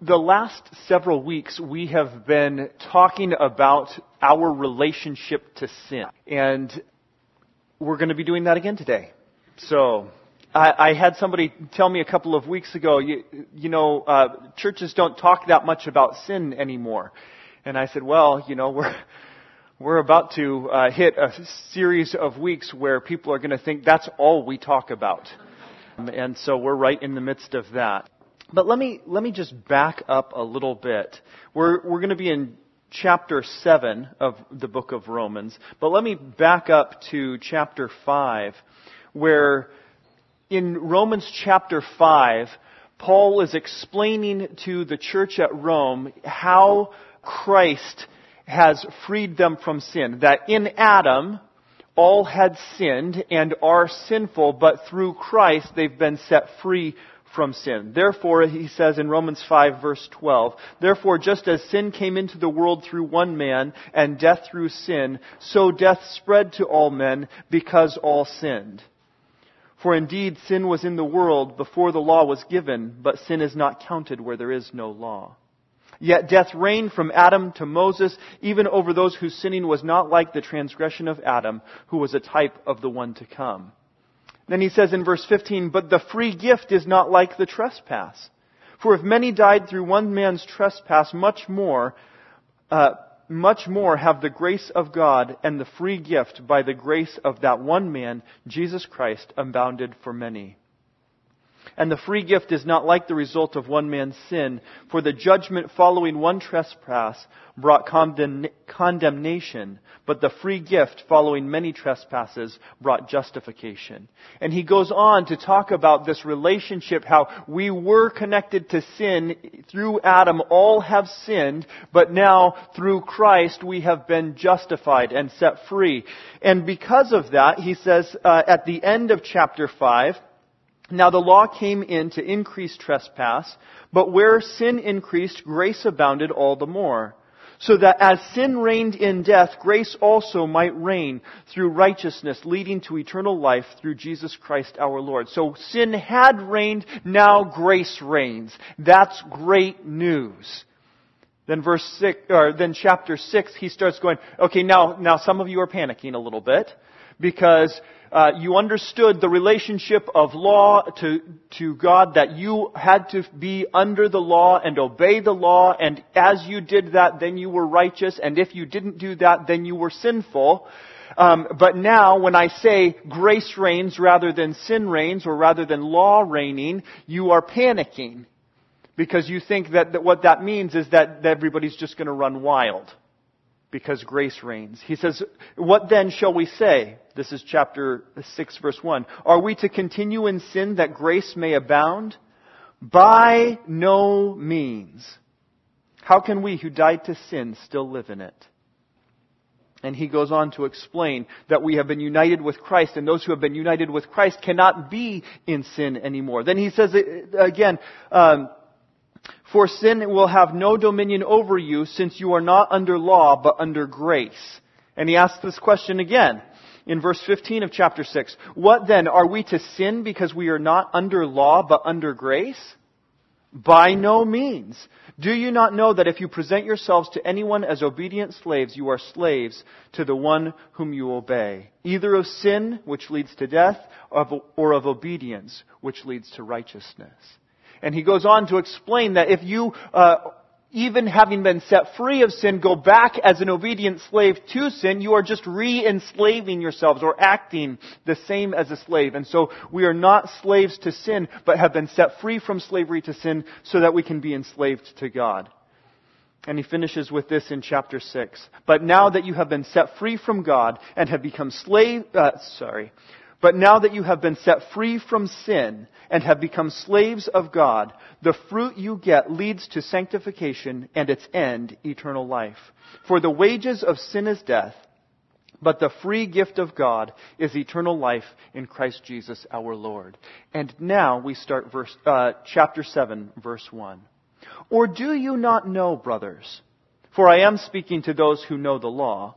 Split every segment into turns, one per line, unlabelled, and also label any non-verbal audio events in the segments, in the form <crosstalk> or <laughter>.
the last several weeks, we have been talking about our relationship to sin. And we're going to be doing that again today. So, I, I had somebody tell me a couple of weeks ago, you, you know, uh, churches don't talk that much about sin anymore. And I said, well, you know, we're, we're about to uh, hit a series of weeks where people are going to think that's all we talk about. And so we're right in the midst of that. But let me, let me just back up a little bit. We're, we're going to be in chapter 7 of the book of Romans. But let me back up to chapter 5, where in Romans chapter 5, Paul is explaining to the church at Rome how Christ has freed them from sin. That in Adam, all had sinned and are sinful, but through Christ they've been set free from sin. Therefore, he says in Romans 5 verse 12, Therefore, just as sin came into the world through one man, and death through sin, so death spread to all men because all sinned. For indeed, sin was in the world before the law was given, but sin is not counted where there is no law. Yet death reigned from Adam to Moses, even over those whose sinning was not like the transgression of Adam, who was a type of the one to come. Then he says in verse 15, But the free gift is not like the trespass. For if many died through one man's trespass, much more, uh, much more have the grace of God and the free gift by the grace of that one man, Jesus Christ, abounded for many. And the free gift is not like the result of one man's sin, for the judgment following one trespass brought condemnation, but the free gift following many trespasses brought justification. And he goes on to talk about this relationship, how we were connected to sin through Adam, all have sinned, but now through Christ we have been justified and set free. And because of that, he says uh, at the end of chapter 5, now the law came in to increase trespass, but where sin increased, grace abounded all the more. So that as sin reigned in death, grace also might reign through righteousness, leading to eternal life through Jesus Christ our Lord. So sin had reigned, now grace reigns. That's great news. Then verse six, or then chapter six, he starts going, okay, now, now some of you are panicking a little bit because uh, you understood the relationship of law to, to God, that you had to be under the law and obey the law, and as you did that, then you were righteous, and if you didn't do that, then you were sinful. Um, but now, when I say grace reigns rather than sin reigns, or rather than law reigning, you are panicking. Because you think that, that what that means is that, that everybody's just going to run wild because grace reigns. He says, What then shall we say? This is chapter 6, verse 1. Are we to continue in sin that grace may abound? By no means. How can we who died to sin still live in it? And he goes on to explain that we have been united with Christ, and those who have been united with Christ cannot be in sin anymore. Then he says uh, again, um, for sin will have no dominion over you since you are not under law but under grace. And he asks this question again in verse 15 of chapter 6. What then? Are we to sin because we are not under law but under grace? By no means. Do you not know that if you present yourselves to anyone as obedient slaves, you are slaves to the one whom you obey, either of sin, which leads to death, or of obedience, which leads to righteousness? And he goes on to explain that if you, uh, even having been set free of sin, go back as an obedient slave to sin, you are just re-enslaving yourselves or acting the same as a slave. And so we are not slaves to sin, but have been set free from slavery to sin so that we can be enslaved to God. And he finishes with this in chapter 6. But now that you have been set free from God and have become slave, uh, sorry, but now that you have been set free from sin and have become slaves of God, the fruit you get leads to sanctification and its end, eternal life. For the wages of sin is death, but the free gift of God is eternal life in Christ Jesus our Lord. And now we start verse, uh, chapter 7, verse 1. Or do you not know, brothers, for I am speaking to those who know the law,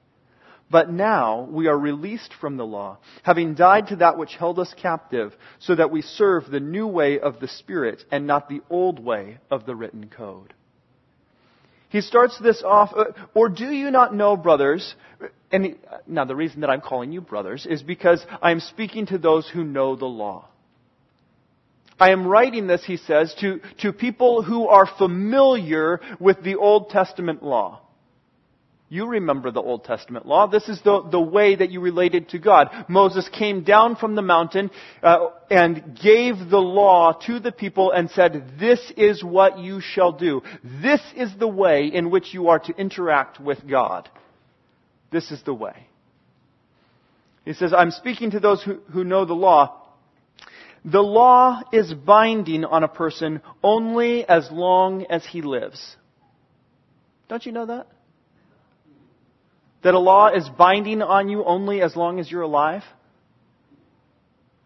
But now we are released from the law, having died to that which held us captive, so that we serve the new way of the Spirit and not the old way of the written code. He starts this off, uh, or do you not know, brothers? And he, now the reason that I'm calling you brothers is because I'm speaking to those who know the law. I am writing this, he says, to, to people who are familiar with the Old Testament law. You remember the Old Testament law. This is the, the way that you related to God. Moses came down from the mountain uh, and gave the law to the people and said, This is what you shall do. This is the way in which you are to interact with God. This is the way. He says, I'm speaking to those who, who know the law. The law is binding on a person only as long as he lives. Don't you know that? That a law is binding on you only as long as you're alive?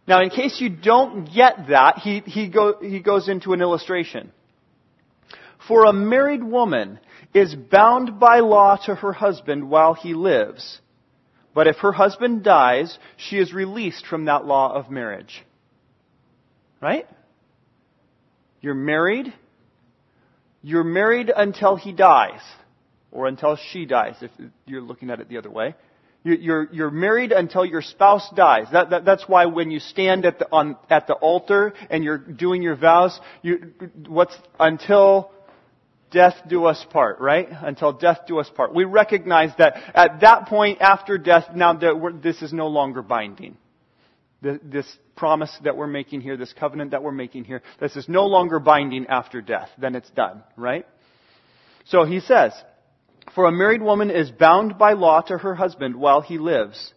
Now, in case you don't get that, he, he, go, he goes into an illustration. For a married woman is bound by law to her husband while he lives. But if her husband dies, she is released from that law of marriage. Right? You're married. You're married until he dies. Or until she dies, if you're looking at it the other way. You're, you're married until your spouse dies. That, that, that's why when you stand at the, on, at the altar and you're doing your vows, you, what's, until death do us part, right? Until death do us part. We recognize that at that point after death, now that this is no longer binding this promise that we're making here, this covenant that we're making here, this is no longer binding after death. Then it's done, right? So he says, For a married woman is bound by law to her husband while he lives.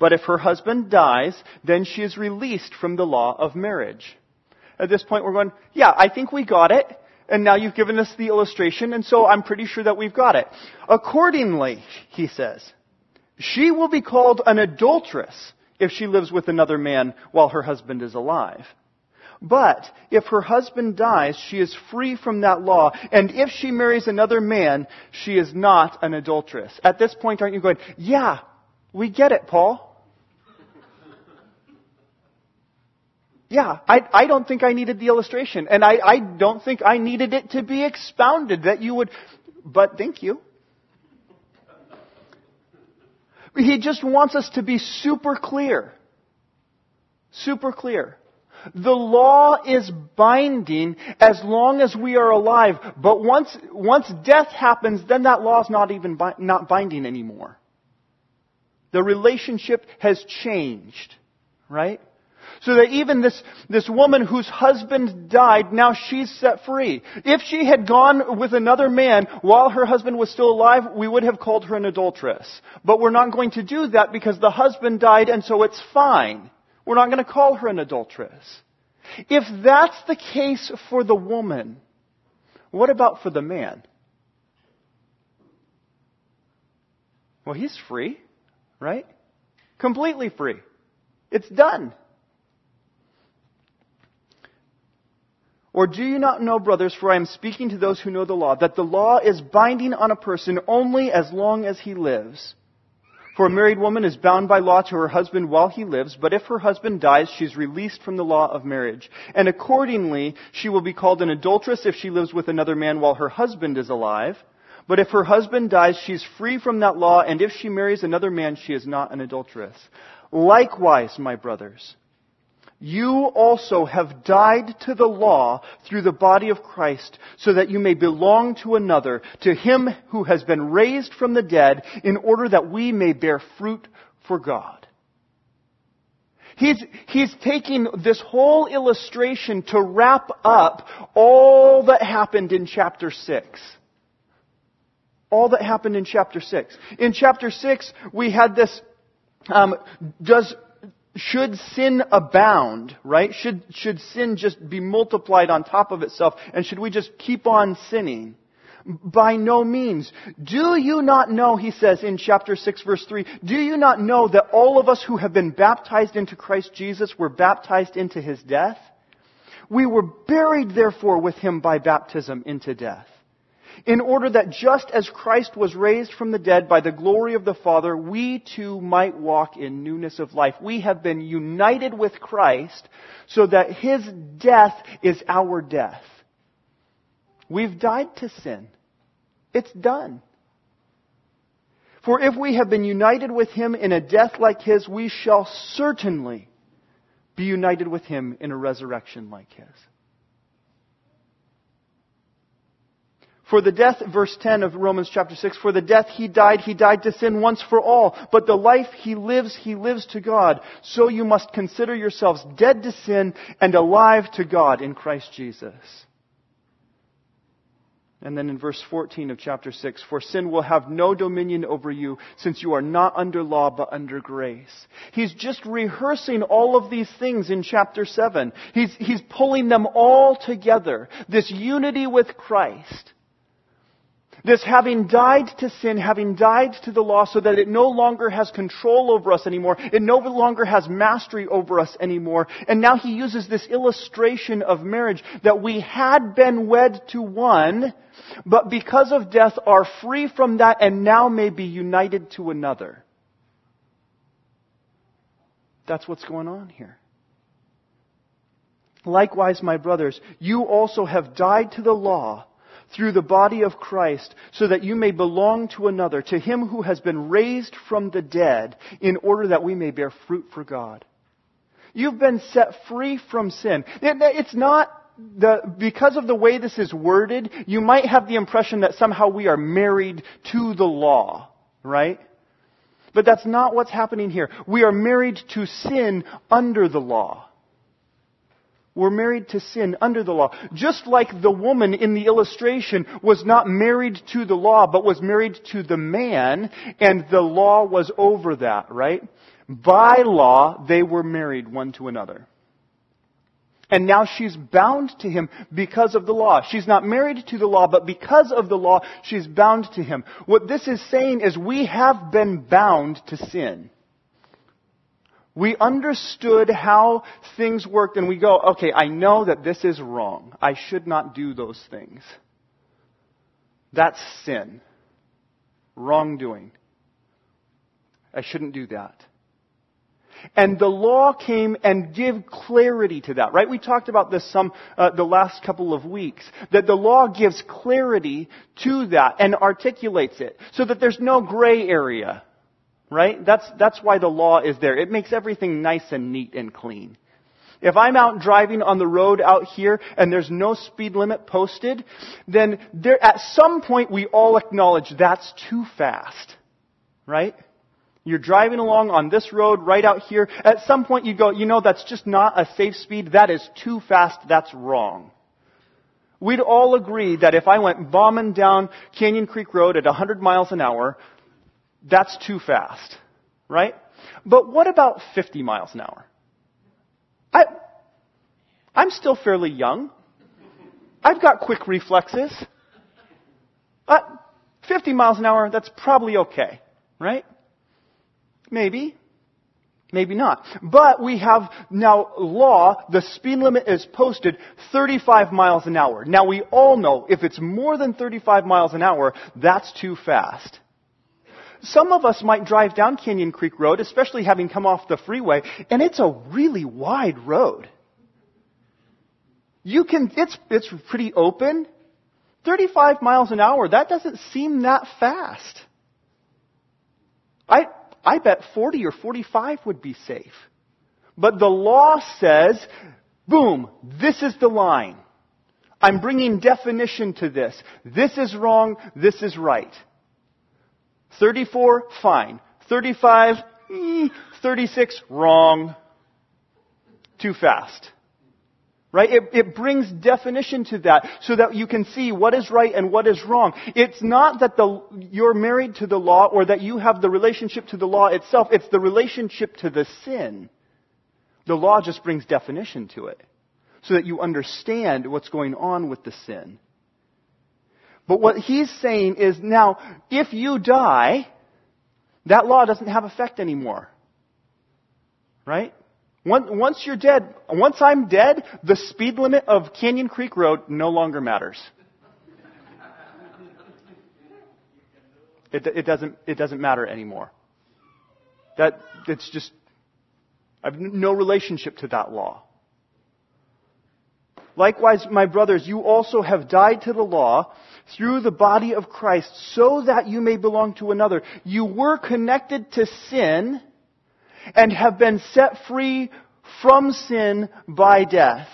But if her husband dies, then she is released from the law of marriage. At this point, we're going, yeah, I think we got it. And now you've given us the illustration, and so I'm pretty sure that we've got it. Accordingly, he says, she will be called an adulteress if she lives with another man while her husband is alive. But if her husband dies, she is free from that law. And if she marries another man, she is not an adulteress. At this point, aren't you going, yeah, we get it, Paul? Yeah, I, I don't think I needed the illustration. And I, I don't think I needed it to be expounded that you would, but thank you. He just wants us to be super clear. Super clear. The law is binding as long as we are alive, but once, once death happens, then that law is not even bi- not binding anymore. The relationship has changed, right? So that even this, this woman whose husband died, now she's set free. If she had gone with another man while her husband was still alive, we would have called her an adulteress. But we're not going to do that because the husband died and so it's fine. We're not going to call her an adulteress. If that's the case for the woman, what about for the man? Well, he's free, right? Completely free. It's done. Or do you not know, brothers, for I am speaking to those who know the law, that the law is binding on a person only as long as he lives? For a married woman is bound by law to her husband while he lives, but if her husband dies, she is released from the law of marriage. And accordingly, she will be called an adulteress if she lives with another man while her husband is alive. But if her husband dies, she is free from that law, and if she marries another man, she is not an adulteress. Likewise, my brothers, you also have died to the law through the body of Christ, so that you may belong to another, to him who has been raised from the dead, in order that we may bear fruit for God. He's, he's taking this whole illustration to wrap up all that happened in chapter 6. All that happened in chapter 6. In chapter 6, we had this, um, does, should sin abound, right? Should, should sin just be multiplied on top of itself? And should we just keep on sinning? By no means. Do you not know, he says in chapter 6 verse 3, do you not know that all of us who have been baptized into Christ Jesus were baptized into his death? We were buried therefore with him by baptism into death. In order that just as Christ was raised from the dead by the glory of the Father, we too might walk in newness of life. We have been united with Christ so that his death is our death. We've died to sin. It's done. For if we have been united with him in a death like his, we shall certainly be united with him in a resurrection like his. For the death, verse 10 of Romans chapter 6, for the death he died, he died to sin once for all. But the life he lives, he lives to God. So you must consider yourselves dead to sin and alive to God in Christ Jesus. And then in verse 14 of chapter 6, for sin will have no dominion over you since you are not under law but under grace. He's just rehearsing all of these things in chapter 7. He's, he's pulling them all together. This unity with Christ. This having died to sin, having died to the law so that it no longer has control over us anymore. It no longer has mastery over us anymore. And now he uses this illustration of marriage that we had been wed to one, but because of death are free from that and now may be united to another. That's what's going on here. Likewise, my brothers, you also have died to the law through the body of Christ, so that you may belong to another, to him who has been raised from the dead, in order that we may bear fruit for God. You've been set free from sin. It's not the, because of the way this is worded, you might have the impression that somehow we are married to the law, right? But that's not what's happening here. We are married to sin under the law were married to sin under the law. Just like the woman in the illustration was not married to the law, but was married to the man, and the law was over that, right? By law, they were married one to another. And now she's bound to him because of the law. She's not married to the law, but because of the law, she's bound to him. What this is saying is we have been bound to sin. We understood how things worked and we go, okay, I know that this is wrong. I should not do those things. That's sin. Wrongdoing. I shouldn't do that. And the law came and gave clarity to that, right? We talked about this some, uh, the last couple of weeks. That the law gives clarity to that and articulates it so that there's no gray area right? That's, that's why the law is there. It makes everything nice and neat and clean. If I'm out driving on the road out here and there's no speed limit posted, then there, at some point we all acknowledge that's too fast. Right? You're driving along on this road right out here. At some point you go, you know, that's just not a safe speed. That is too fast. That's wrong. We'd all agree that if I went bombing down Canyon Creek Road at 100 miles an hour, that's too fast, right? But what about 50 miles an hour? I, I'm still fairly young. I've got quick reflexes. Uh, 50 miles an hour, that's probably okay, right? Maybe. Maybe not. But we have now law, the speed limit is posted 35 miles an hour. Now we all know if it's more than 35 miles an hour, that's too fast. Some of us might drive down Canyon Creek Road, especially having come off the freeway, and it's a really wide road. You can, it's, it's pretty open. 35 miles an hour, that doesn't seem that fast. I, I bet 40 or 45 would be safe. But the law says, boom, this is the line. I'm bringing definition to this. This is wrong, this is right. 34, fine. 35, mm, 36, wrong. too fast. Right? It, it, brings definition to that so that you can see what is right and what is wrong. It's not that the, you're married to the law or that you have the relationship to the law itself. It's the relationship to the sin. The law just brings definition to it so that you understand what's going on with the sin. But what he's saying is now, if you die, that law doesn't have effect anymore. Right? Once you're dead, once I'm dead, the speed limit of Canyon Creek Road no longer matters. It, it, doesn't, it doesn't matter anymore. That, it's just, I have no relationship to that law. Likewise, my brothers, you also have died to the law through the body of Christ so that you may belong to another. You were connected to sin and have been set free from sin by death.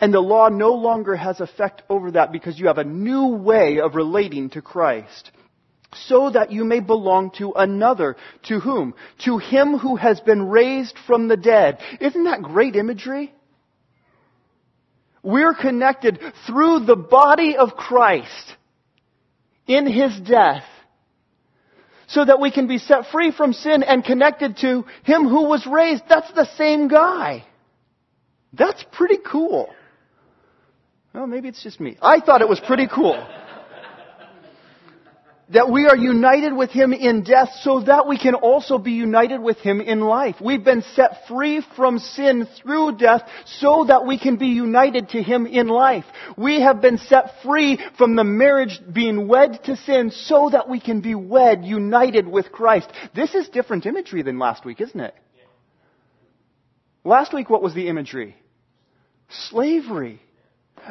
And the law no longer has effect over that because you have a new way of relating to Christ. So that you may belong to another. To whom? To him who has been raised from the dead. Isn't that great imagery? We're connected through the body of Christ in his death so that we can be set free from sin and connected to him who was raised. That's the same guy. That's pretty cool. Well, maybe it's just me. I thought it was pretty cool that we are united with Him in death so that we can also be united with Him in life. We've been set free from sin through death so that we can be united to Him in life. We have been set free from the marriage being wed to sin so that we can be wed, united with Christ. This is different imagery than last week, isn't it? Last week, what was the imagery? Slavery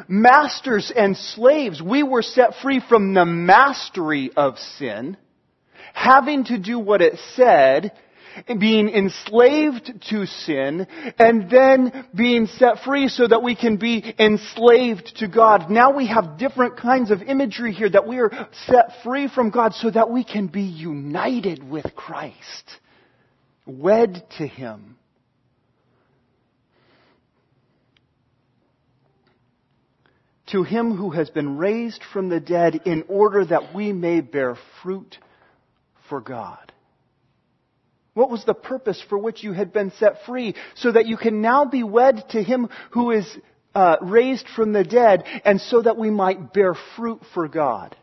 masters and slaves, we were set free from the mastery of sin, having to do what it said, being enslaved to sin, and then being set free so that we can be enslaved to God. Now we have different kinds of imagery here that we are set free from God so that we can be united with Christ, wed to Him. To him who has been raised from the dead in order that we may bear fruit for God. What was the purpose for which you had been set free? So that you can now be wed to him who is uh, raised from the dead and so that we might bear fruit for God.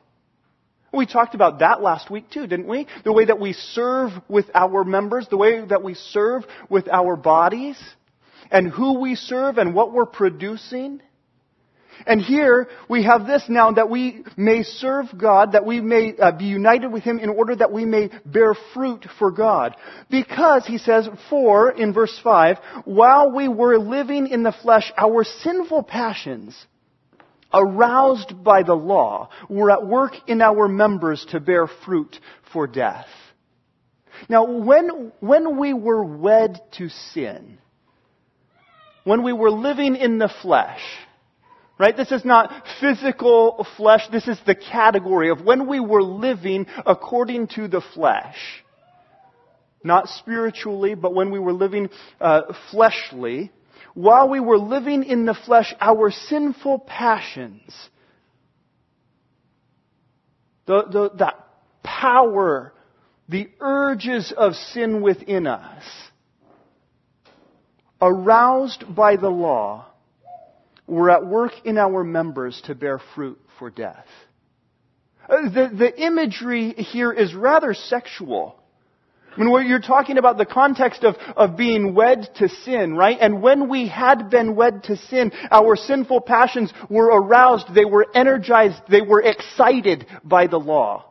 We talked about that last week too, didn't we? The way that we serve with our members, the way that we serve with our bodies, and who we serve and what we're producing. And here we have this now that we may serve God, that we may uh, be united with Him in order that we may bear fruit for God. Because, he says, for, in verse 5, while we were living in the flesh, our sinful passions, aroused by the law, were at work in our members to bear fruit for death. Now, when, when we were wed to sin, when we were living in the flesh, Right? This is not physical flesh. This is the category of when we were living according to the flesh. Not spiritually, but when we were living uh, fleshly. While we were living in the flesh, our sinful passions, the, the, that power, the urges of sin within us, aroused by the law, were at work in our members to bear fruit for death. Uh, the, the imagery here is rather sexual. I mean, you're talking about the context of, of being wed to sin, right? And when we had been wed to sin, our sinful passions were aroused, they were energized, they were excited by the law.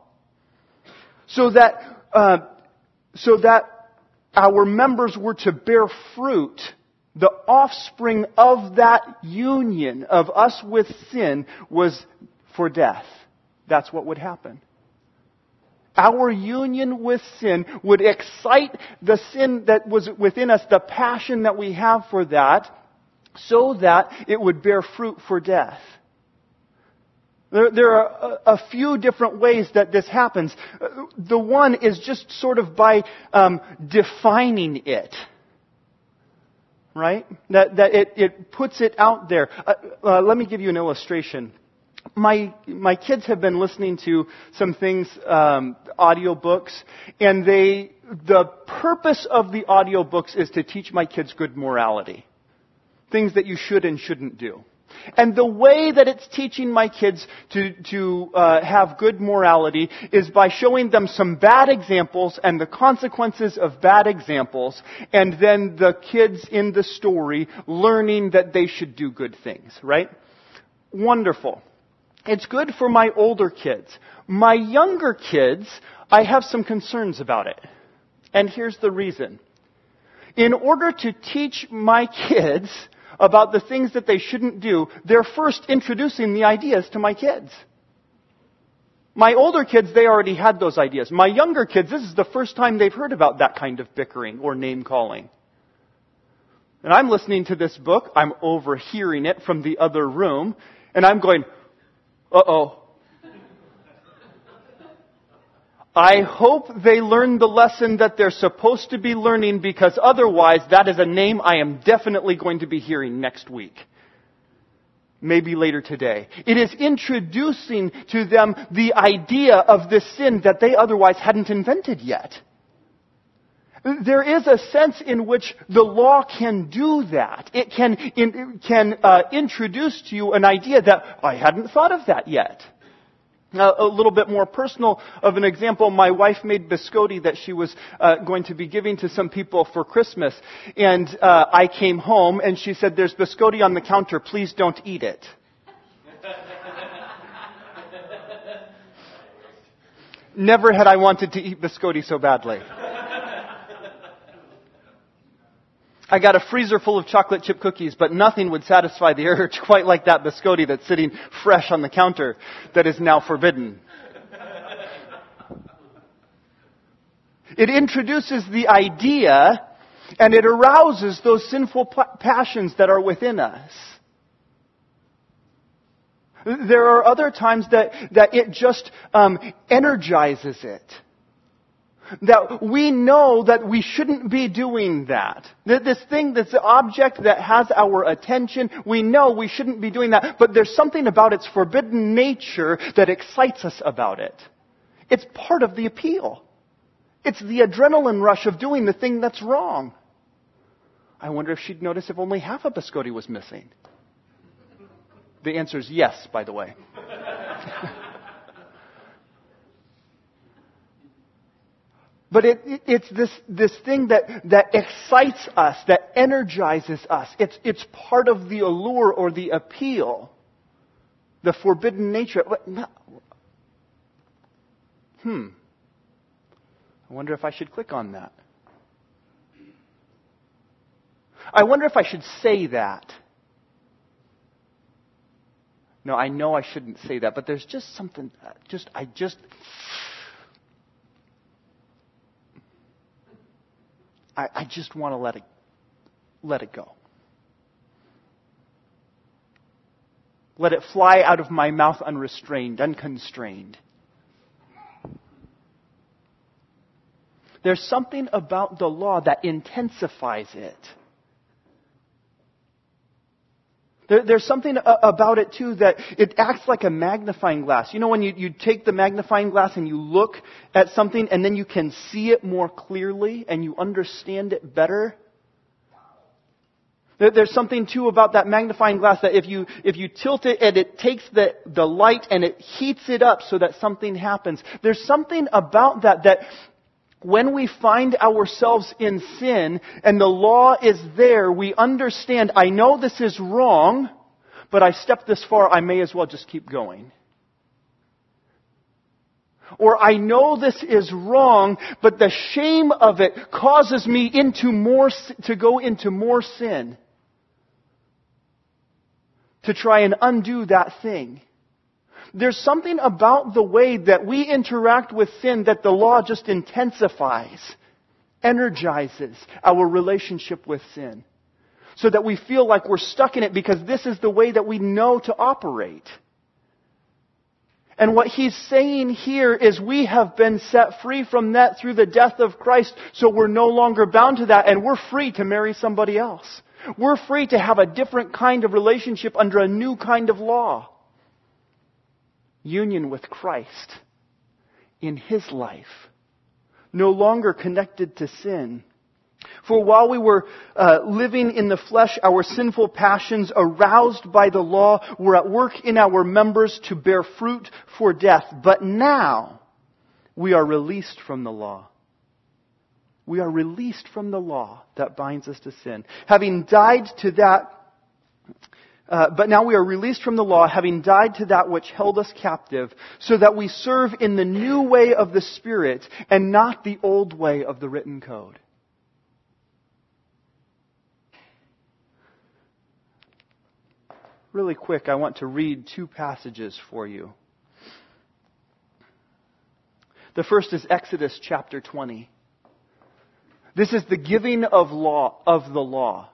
So that, uh, so that our members were to bear fruit the offspring of that union of us with sin was for death. That's what would happen. Our union with sin would excite the sin that was within us, the passion that we have for that, so that it would bear fruit for death. There, are a, a, few different ways that this happens. The one is just sort of by um, defining it.
Right? That, that it, it puts it out there. Uh, uh, let me give you an illustration. My, my kids have been listening to some things, um, audiobooks, and they, the purpose of the audiobooks is to teach my kids good morality. Things that you should and shouldn't do. And the way that it's teaching my kids to, to uh, have good morality is by showing them some bad examples and the consequences of bad examples, and then the kids in the story learning that they should do good things, right? Wonderful. It's good for my older kids. My younger kids, I have some concerns about it. And here's the reason. In order to teach my <laughs> kids about the things that they shouldn't do, they're first introducing the ideas to my kids. My older kids, they already had those ideas. My younger kids, this is the first time they've heard about that kind of bickering or name calling. And I'm listening to this book, I'm overhearing it from the other room, and I'm going, uh oh, I hope they learn the lesson that they're supposed to be learning because otherwise that is a name I am definitely going to be hearing next week. Maybe later today. It is introducing to them the idea of this sin that they otherwise hadn't invented yet. There is a sense in which the law can do that. It can, can uh, introduce to you an idea that I hadn't thought of that yet. A little bit more personal of an example, my wife made biscotti that she was uh, going to be giving to some people for Christmas. And uh, I came home and she said, there's biscotti on the counter, please don't eat it. <laughs> Never had I wanted to eat biscotti so badly. I got a freezer full of chocolate chip cookies, but nothing would satisfy the urge <laughs> quite like that biscotti that's sitting fresh on the counter that is now forbidden. It introduces the idea and it arouses those sinful passions that are within us. There are other times that, that it just um, energizes it that we know that we shouldn't be doing that. That This thing this object that has our attention, we know we shouldn't be doing that, but there's something about its forbidden nature that excites us about it. It's part of the appeal. It's the adrenaline rush of doing the thing that's wrong. I wonder if she'd notice if only half a biscotti was missing. The answer is yes, by the way. <laughs> But it, it, it's this, this thing that, that excites us, that energizes us. It's, it's part of the allure or the appeal. The forbidden nature. Hmm. I wonder if I should click on that. I wonder if I should say that. No, I know I shouldn't say that, but there's just something, just, I just I, I just want to let it, let it go. Let it fly out of my mouth unrestrained, unconstrained. There's something about the law that intensifies it. There, there's something about it too that it acts like a magnifying glass. You know when you, you take the magnifying glass and you look at something and then you can see it more clearly and you understand it better? There's something too about that magnifying glass that if you, if you tilt it and it takes the, the light and it heats it up so that something happens. There's something about that that when we find ourselves in sin and the law is there, we understand, I know this is wrong, but I stepped this far, I may as well just keep going. Or I know this is wrong, but the shame of it causes me into more, to go into more sin. To try and undo that thing. There's something about the way that we interact with sin that the law just intensifies, energizes our relationship with sin. So that we feel like we're stuck in it because this is the way that we know to operate. And what he's saying here is we have been set free from that through the death of Christ, so we're no longer bound to that and we're free to marry somebody else. We're free to have a different kind of relationship under a new kind of law. Union with Christ in His life. No longer connected to sin. For while we were uh, living in the flesh, our sinful passions, aroused by the law, were at work in our members to bear fruit for death. But now we are released from the law. We are released from the law that binds us to sin. Having died to that, uh, but now we are released from the law, having died to that which held us captive, so that we serve in the new way of the Spirit and not the old way of the written code. really quick, I want to read two passages for you. The first is Exodus chapter 20. This is the giving of law, of the law.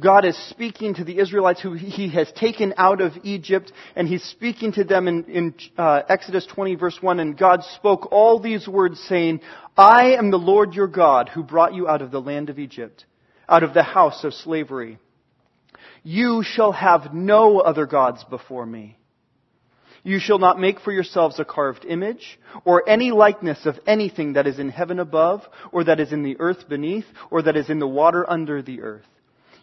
God is speaking to the Israelites who he has taken out of Egypt, and he's speaking to them in, in uh, Exodus 20 verse 1, and God spoke all these words saying, I am the Lord your God who brought you out of the land of Egypt, out of the house of slavery. You shall have no other gods before me. You shall not make for yourselves a carved image, or any likeness of anything that is in heaven above, or that is in the earth beneath, or that is in the water under the earth.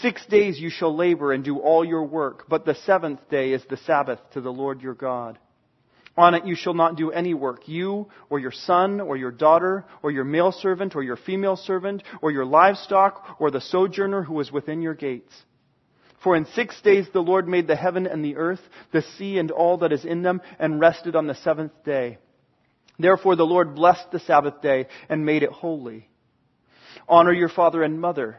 Six days you shall labor and do all your work, but the seventh day is the Sabbath to the Lord your God. On it you shall not do any work, you, or your son, or your daughter, or your male servant, or your female servant, or your livestock, or the sojourner who is within your gates for in six days the Lord made the heaven and the earth, the sea and all that is in them, and rested on the seventh day. Therefore the Lord blessed the Sabbath day and made it holy. Honor your father and mother,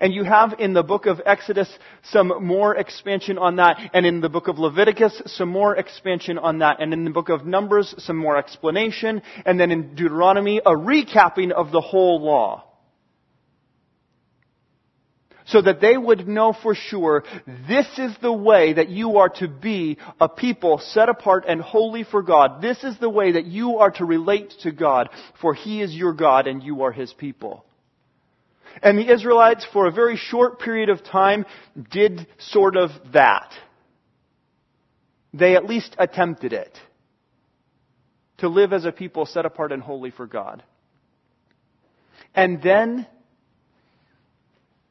And you have in the book of Exodus some more expansion on that, and in the book of Leviticus some more expansion on that, and in the book of Numbers some more explanation, and then in Deuteronomy a recapping of the whole law so that they would know for sure this is the way that you are to be a people set apart and holy for God. This is the way that you are to relate to God, for He is your God and you are His people. And the Israelites, for a very short period of time, did sort of that. They at least attempted it. To live as a people set apart and holy for God. And then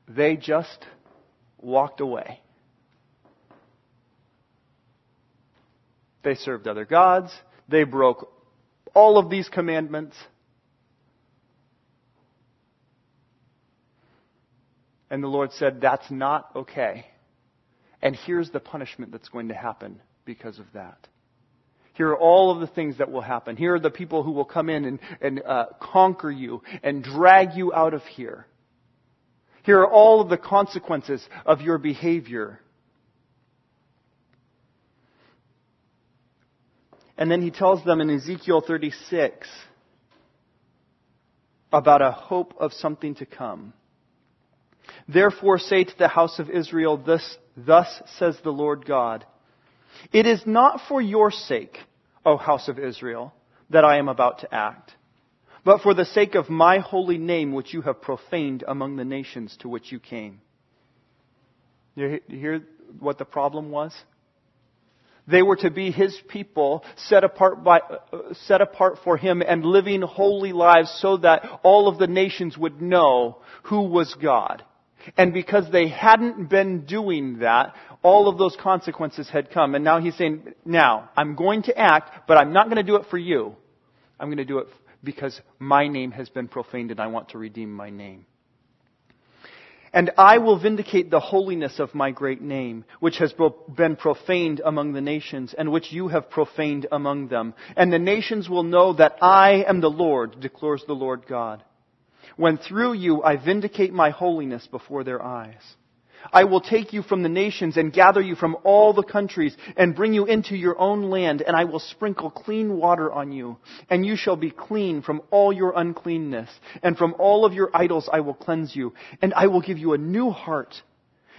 they just walked away. They served other gods. They broke all of these commandments. And the Lord said, That's not okay. And here's the punishment that's going to happen because of that. Here are all of the things that will happen. Here are the people who will come in and, and uh, conquer you and drag you out of here. Here are all of the consequences of your behavior. And then he tells them in Ezekiel 36 about a hope of something to come. Therefore say to the house of Israel, this, thus says the Lord God, It is not for your sake, O house of Israel, that I am about to act but for the sake of my holy name, which you have profaned among the nations to which you came. You hear what the problem was? They were to be his people, set apart by, uh, set apart for him and living holy lives so that all of the nations would know who was God. And because they hadn't been doing that, all of those consequences had come. And now he's saying, now, I'm going to act, but I'm not going to do it for you. I'm going to do it because my name has been profaned and I want to redeem my name. And I will vindicate the holiness of my great name, which has been profaned among the nations, and which you have profaned among them. And the nations will know that I am the Lord, declares the Lord God, when through you I vindicate my holiness before their eyes. I will take you from the nations and gather you from all the countries and bring you into your own land, and I will sprinkle clean water on you, and you shall be clean from all your uncleanness, and from all of your idols I will cleanse you, and I will give you a new heart,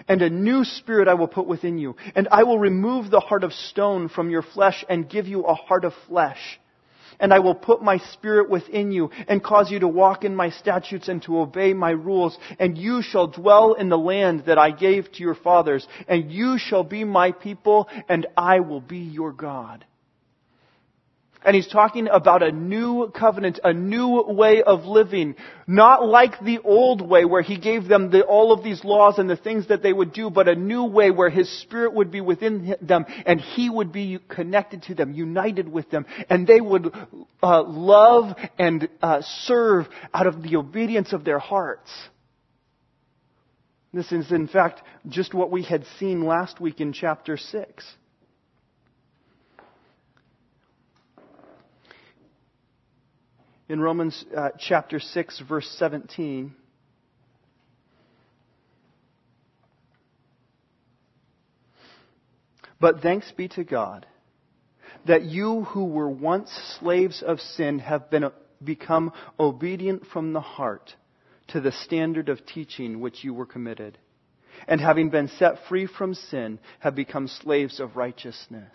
and a new spirit I will put within you, and I will remove the heart of stone from your flesh and give you a heart of flesh and I will put my spirit within you and cause you to walk in my statutes and to obey my rules. And you shall dwell in the land that I gave to your fathers. And you shall be my people and I will be your God. And he's talking about a new covenant, a new way of living. Not like the old way where he gave them the, all of these laws and the things that they would do, but a new way where his spirit would be within them and he would be connected to them, united with them, and they would uh, love and uh, serve out of the obedience of their hearts. This is, in fact, just what we had seen last week in chapter 6. In Romans uh, chapter 6, verse 17. But thanks be to God that you who were once slaves of sin have been, become obedient from the heart to the standard of teaching which you were committed. And having been set free from sin, have become slaves of righteousness.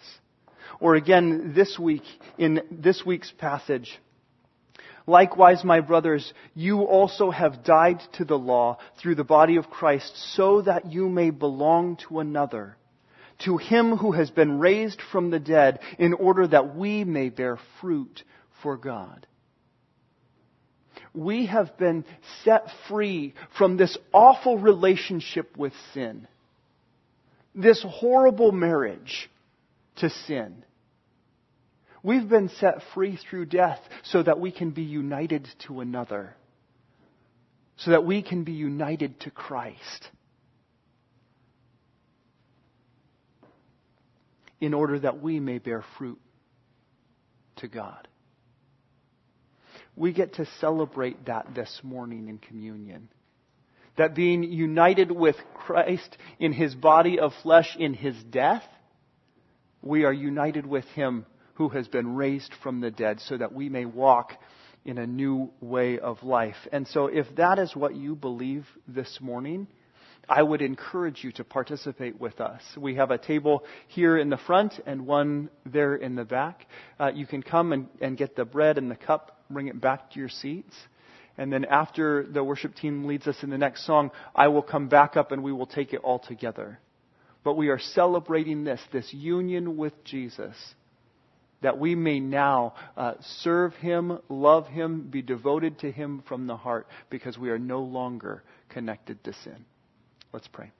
Or again, this week, in this week's passage, Likewise, my brothers, you also have died to the law through the body of Christ so that you may belong to another, to him who has been raised from the dead in order that we may bear fruit for God. We have been set free from this awful relationship with sin. This horrible marriage to sin. We've been set free through death so that we can be united to another, so that we can be united to Christ. In order that we may bear fruit to God. We get to celebrate that this morning in communion. That being united with Christ in his body of flesh in his death, we are united with him who has been raised from the dead so that we may walk in a new way of life. And so if that is what you believe this morning, I would encourage you to participate with us. We have a table here in the front and one there in the back. Uh, you can come and, and get the bread and the cup, bring it back to your seats. And then after the worship team leads us in the next song, I will come back up and we will take it all together. But we are celebrating this, this union with Jesus that we may now uh, serve Him, love Him, be devoted to Him from the heart because we are no longer connected to sin. Let's pray.